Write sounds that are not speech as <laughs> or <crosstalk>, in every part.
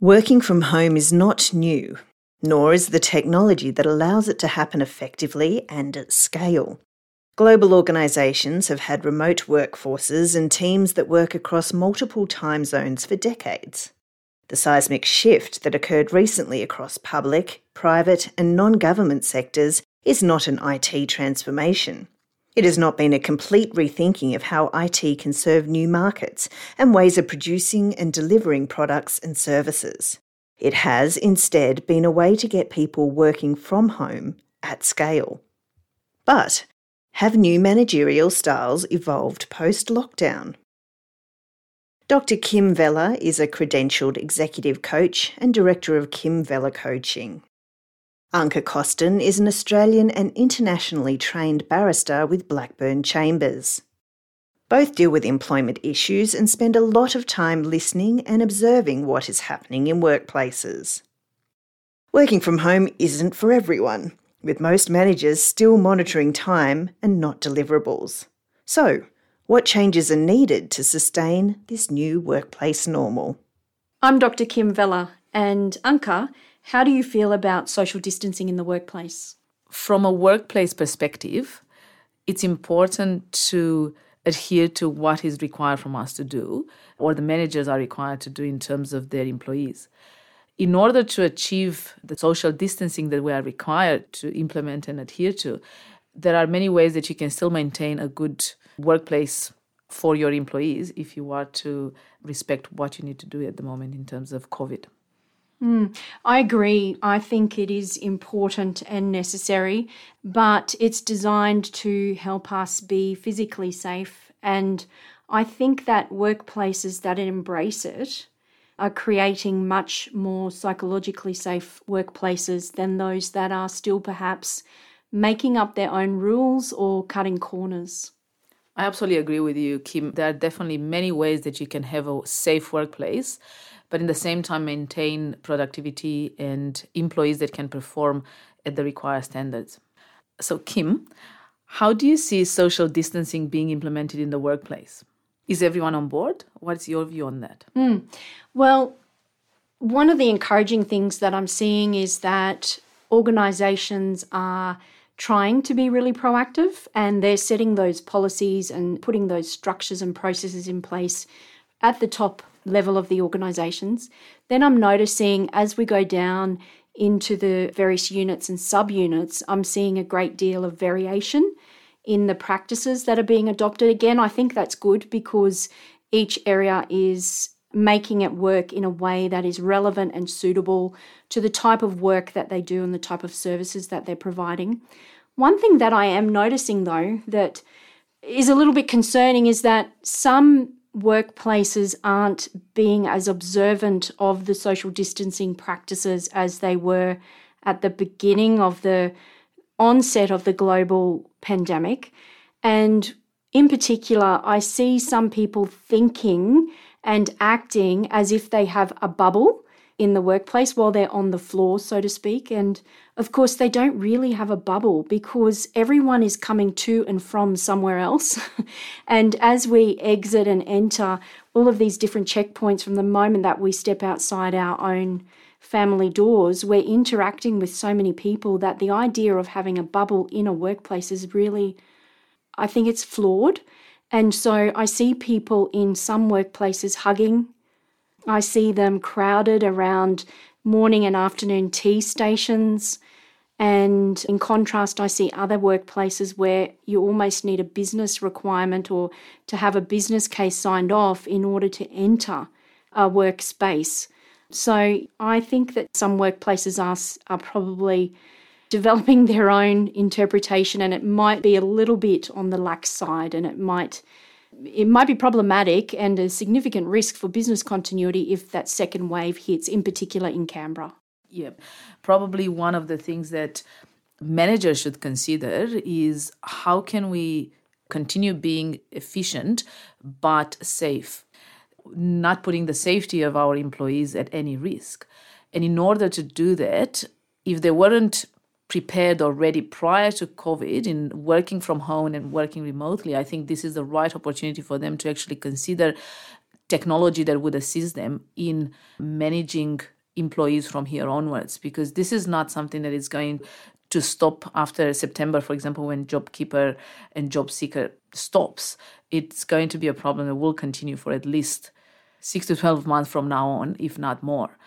Working from home is not new, nor is the technology that allows it to happen effectively and at scale. Global organisations have had remote workforces and teams that work across multiple time zones for decades. The seismic shift that occurred recently across public, private, and non government sectors is not an IT transformation. It has not been a complete rethinking of how IT can serve new markets and ways of producing and delivering products and services. It has instead been a way to get people working from home at scale. But have new managerial styles evolved post lockdown? Dr. Kim Vella is a credentialed executive coach and director of Kim Vella Coaching. Anka Costin is an Australian and internationally trained barrister with Blackburn Chambers. Both deal with employment issues and spend a lot of time listening and observing what is happening in workplaces. Working from home isn't for everyone, with most managers still monitoring time and not deliverables. So, what changes are needed to sustain this new workplace normal? I'm Dr. Kim Vella, and Anka, how do you feel about social distancing in the workplace? From a workplace perspective, it's important to adhere to what is required from us to do, or the managers are required to do in terms of their employees in order to achieve the social distancing that we are required to implement and adhere to, there are many ways that you can still maintain a good workplace for your employees if you are to respect what you need to do at the moment in terms of COVID. Mm, I agree. I think it is important and necessary, but it's designed to help us be physically safe. And I think that workplaces that embrace it are creating much more psychologically safe workplaces than those that are still perhaps making up their own rules or cutting corners. I absolutely agree with you, Kim. There are definitely many ways that you can have a safe workplace, but in the same time maintain productivity and employees that can perform at the required standards. So, Kim, how do you see social distancing being implemented in the workplace? Is everyone on board? What's your view on that? Mm. Well, one of the encouraging things that I'm seeing is that organizations are trying to be really proactive and they're setting those policies and putting those structures and processes in place at the top level of the organizations. Then I'm noticing as we go down into the various units and subunits, I'm seeing a great deal of variation in the practices that are being adopted. Again, I think that's good because each area is making it work in a way that is relevant and suitable to the type of work that they do and the type of services that they're providing. One thing that I am noticing though that is a little bit concerning is that some workplaces aren't being as observant of the social distancing practices as they were at the beginning of the onset of the global pandemic. And in particular, I see some people thinking and acting as if they have a bubble in the workplace while they're on the floor, so to speak. And of course, they don't really have a bubble because everyone is coming to and from somewhere else. <laughs> and as we exit and enter all of these different checkpoints from the moment that we step outside our own family doors, we're interacting with so many people that the idea of having a bubble in a workplace is really, I think it's flawed. And so I see people in some workplaces hugging. I see them crowded around morning and afternoon tea stations. And in contrast, I see other workplaces where you almost need a business requirement or to have a business case signed off in order to enter a workspace. So I think that some workplaces are, are probably developing <laughs> their own interpretation and it might be a little bit on the lax side and it might it might be problematic and a significant risk for business continuity if that second wave hits in particular in Canberra. Yeah. Probably one of the things that managers should consider is how can we continue being efficient but safe not putting the safety of our employees at any risk. And in order to do that, if they weren't prepared already prior to COVID in working from home and working remotely, I think this is the right opportunity for them to actually consider technology that would assist them in managing employees from here onwards because this is not something that is going to stop after September, for example, when JobKeeper and JobSeeker stops. It's going to be a problem that will continue for at least six to 12 months from now on, if not more.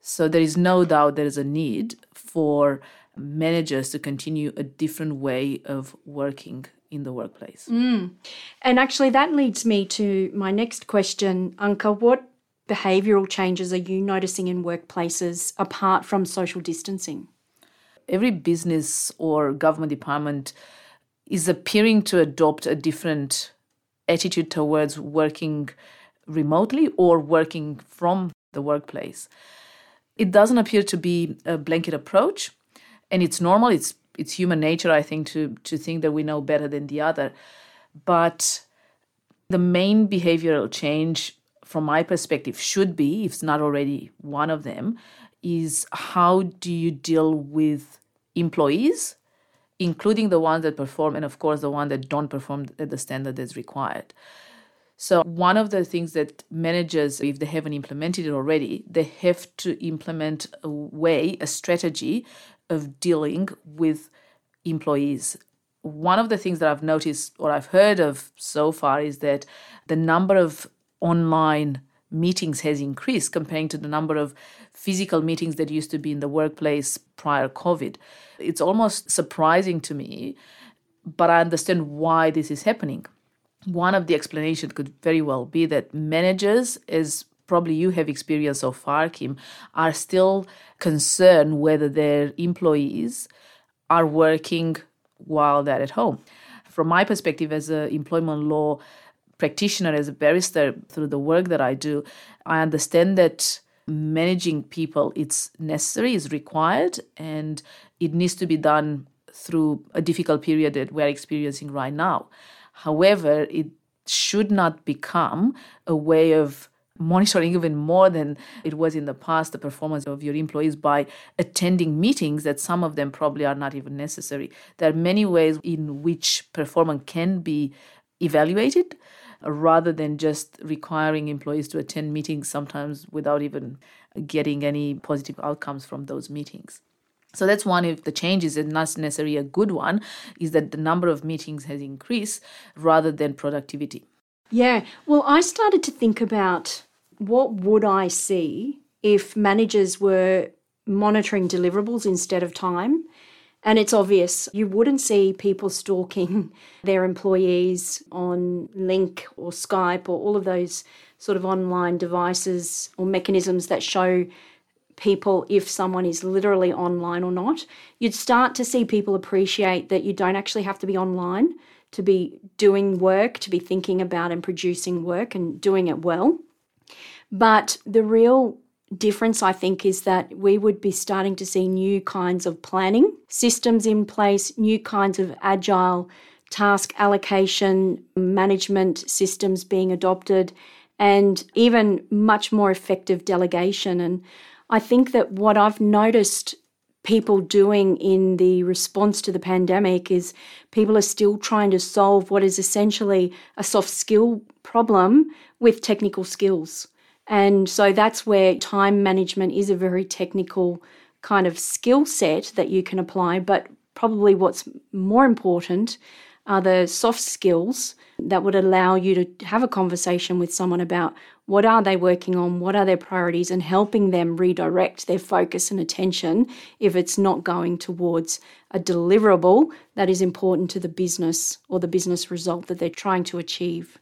So there is no doubt there is a need for managers to continue a different way of working in the workplace. Mm. And actually, that leads me to my next question, Anka. What behavioural changes are you noticing in workplaces apart from social distancing? Every business or government department is appearing to adopt a different attitude towards working remotely or working from the workplace. It doesn't appear to be a blanket approach, and it's normal. It's it's human nature, I think, to to think that we know better than the other. But the main behavioral change, from my perspective, should be, if it's not already one of them, is how do you deal with employees, including the ones that perform, and of course the ones that don't perform at the standard that's required. So, one of the things that managers, if they haven't implemented it already, they have to implement a way, a strategy of dealing with employees. One of the things that I've noticed or I've heard of so far is that the number of online meetings has increased comparing to the number of physical meetings that used to be in the workplace prior COVID. It's almost surprising to me, but I understand why this is happening one of the explanations could very well be that managers, as probably you have experience so far, Kim, are still concerned whether their employees are working while they're at home. From my perspective, as an employment law practitioner, as a barrister, through the work that I do, I understand that managing people it's necessary, is required, and it needs to be done through a difficult period that we're experiencing right now. However, it should not become a way of monitoring even more than it was in the past the performance of your employees by attending meetings that some of them probably are not even necessary. There are many ways in which performance can be evaluated rather than just requiring employees to attend meetings sometimes without even getting any positive outcomes from those meetings. So that's one of the changes, and not necessarily a good one, is that the number of meetings has increased rather than productivity. Yeah. Well, I started to think about what would I see if managers were monitoring deliverables instead of time. And it's obvious you wouldn't see people stalking <laughs> their employees on Lync or Skype or all of those sort of online devices or mechanisms that show people if someone is literally online or not. You'd start to see people appreciate that you don't actually have to be online to be doing work, to be thinking about and producing work and doing it well. But the real difference, I think, is that we would be starting to see new kinds of planning systems in place, new kinds of agile task allocation management systems being adopted, and even much more effective delegation. And I think that what I've noticed people doing in the response to the pandemic is people are still trying to solve what is essentially a soft skill problem with technical skills. And so that's where time management is a very technical kind of skill set that you can apply. But probably what's more important are the soft skills that would allow you to have a conversation with someone about what are they working on, what are their priorities, and helping them redirect their focus and attention if it's not going towards a deliverable that is important to the business or the business result that they're trying to achieve.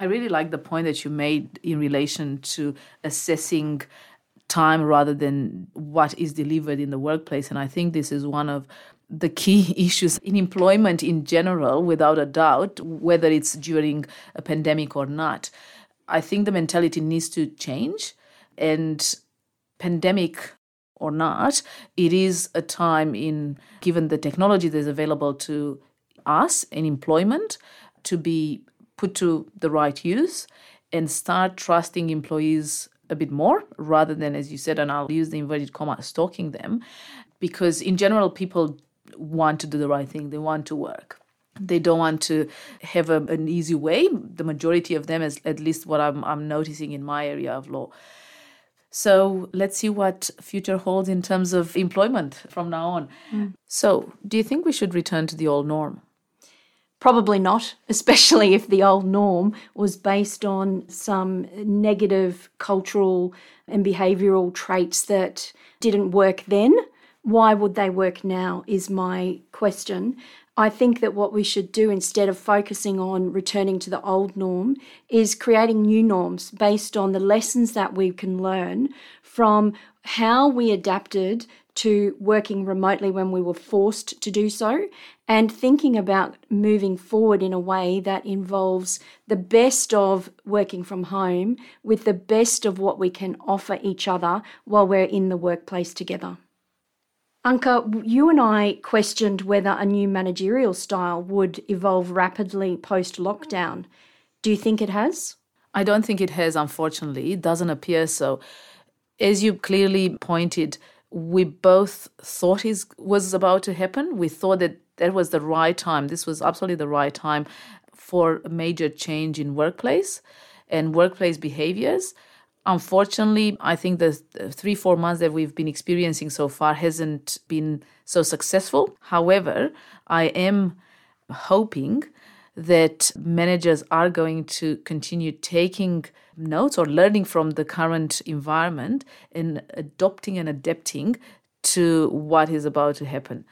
I really like the point that you made in relation to assessing time rather than what is delivered in the workplace. And I think this is one of the key <laughs> issues in employment in general, without a doubt, whether it's during a pandemic or not. I think the mentality needs to change. And pandemic or not, it is a time in, given the technology that is available to us in employment, to be put to the right use and start trusting employees a bit more rather than, as you said, and I'll use the inverted comma, stalking them. Because in general, people want to do the right thing, they want to work. they don't want to have a, an easy way. The majority of them, is at least what I'm, I'm noticing in my area of law. So let's see what future holds in terms of employment from now on. Mm. So, do you think we should return to the old norm? Probably not, especially if the old norm was based on some negative cultural and behavioural traits that didn't work then. Why would they work now? Is my question. I think that what we should do instead of focusing on returning to the old norm is creating new norms based on the lessons that we can learn from how we adapted to working remotely when we were forced to do so and thinking about moving forward in a way that involves the best of working from home with the best of what we can offer each other while we're in the workplace together. Anka, you and I questioned whether a new managerial style would evolve rapidly post lockdown. Do you think it has? I don't think it has, unfortunately. It doesn't appear so. As you clearly pointed, we both thought it was about to happen. We thought that that was the right time. This was absolutely the right time for a major change in workplace and workplace behaviors. Unfortunately, I think the three, four months that we've been experiencing so far hasn't been so successful. However, I am hoping that managers are going to continue taking notes or learning from the current environment and adopting and adapting to what is about to happen.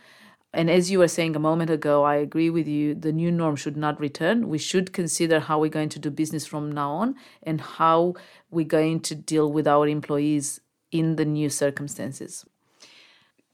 And as you were saying a moment ago, I agree with you. The new norm should not return. We should consider how we're going to do business from now on and how we're going to deal with our employees in the new circumstances.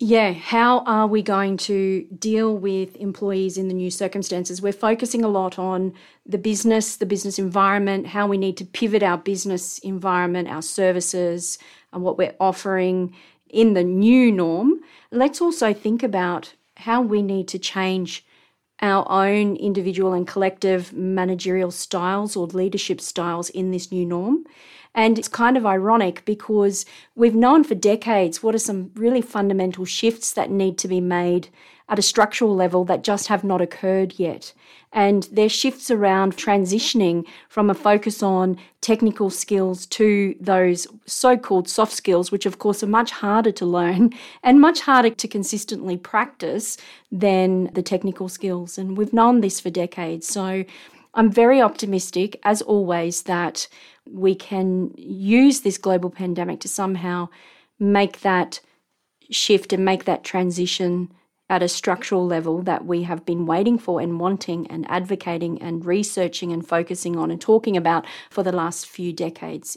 Yeah, how are we going to deal with employees in the new circumstances? We're focusing a lot on the business, the business environment, how we need to pivot our business environment, our services, and what we're offering in the new norm. Let's also think about how we need to change our own individual and collective managerial styles or leadership styles in this new norm. And it's kind of ironic because we've known for decades what are some really fundamental shifts that need to be made at a structural level that just have not occurred yet. And their shifts around transitioning from a focus on technical skills to those so called soft skills, which of course are much harder to learn <laughs> and much harder to consistently practice than the technical skills. And we've known this for decades. So I'm very optimistic, as always, that we can use this global pandemic to somehow make that shift and make that transition at a structural level that we have been waiting for and wanting and advocating and researching and focusing on and talking about for the last few decades.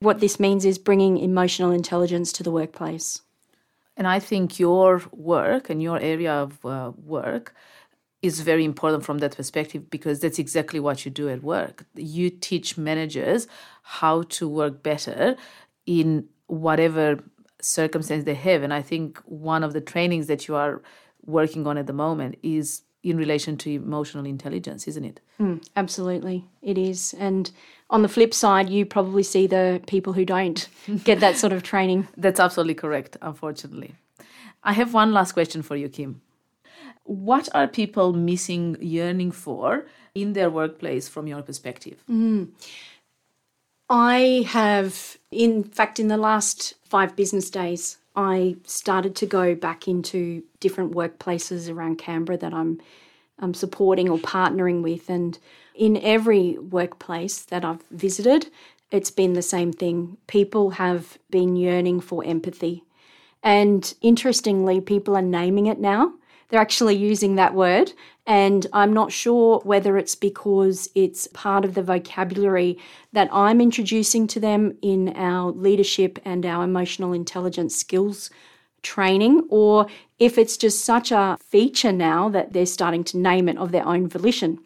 What this means is bringing emotional intelligence to the workplace. And I think your work and your area of uh, work is very important from that perspective because that's exactly what you do at work. You teach managers how to work better in whatever circumstance they have. And I think one of the trainings that you are working on at the moment is in relation to emotional intelligence, isn't it? Mm, absolutely, it is. And on the flip side, you probably see the people who don't <laughs> get that sort of training. That's absolutely correct, unfortunately. I have one last question for you, Kim. What are people missing, yearning for in their workplace from your perspective? Mm. I have, in fact, in the last five business days, I started to go back into different workplaces around Canberra that I'm, I'm supporting or partnering with. And in every workplace that I've visited, it's been the same thing. People have been yearning for empathy. And interestingly, people are naming it now. They're actually using that word. And I'm not sure whether it's because it's part of the vocabulary that I'm introducing to them in our leadership and our emotional intelligence skills training, or if it's just such a feature now that they're starting to name it of their own volition.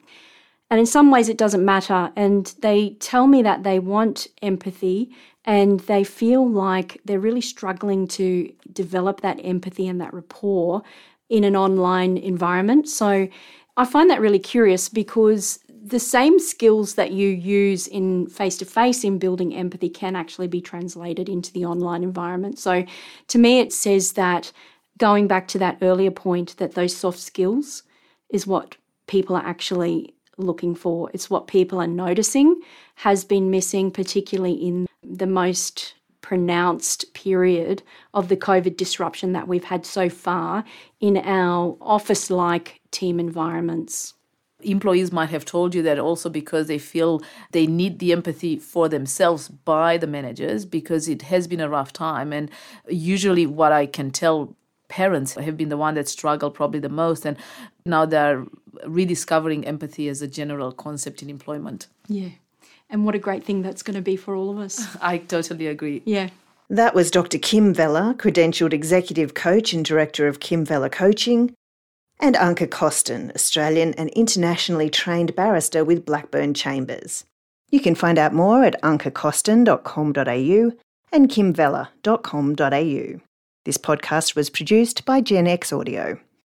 And in some ways, it doesn't matter. And they tell me that they want empathy and they feel like they're really struggling to develop that empathy and that rapport in an online environment. So I find that really curious because the same skills that you use in face to face in building empathy can actually be translated into the online environment. So to me, it says that going back to that earlier point, that those soft skills is what people are actually looking for. It's what people are noticing has been missing, particularly in the most pronounced period of the COVID disruption that we've had so far in our office like team environments. Employees might have told you that also because they feel they need the empathy for themselves by the managers because it has been a rough time. And usually, what I can tell parents have been the one that struggle probably the most and now they're rediscovering empathy as a general concept in employment yeah and what a great thing that's going to be for all of us <laughs> i totally agree yeah that was Dr. Kim Vella, credentialed executive coach and director of Kim Vella Coaching, and Anka Costin, Australian and internationally trained barrister with Blackburn Chambers. You can find out more at ankekosten.com.au and kimvella.com.au. This podcast was produced by Gen X Audio.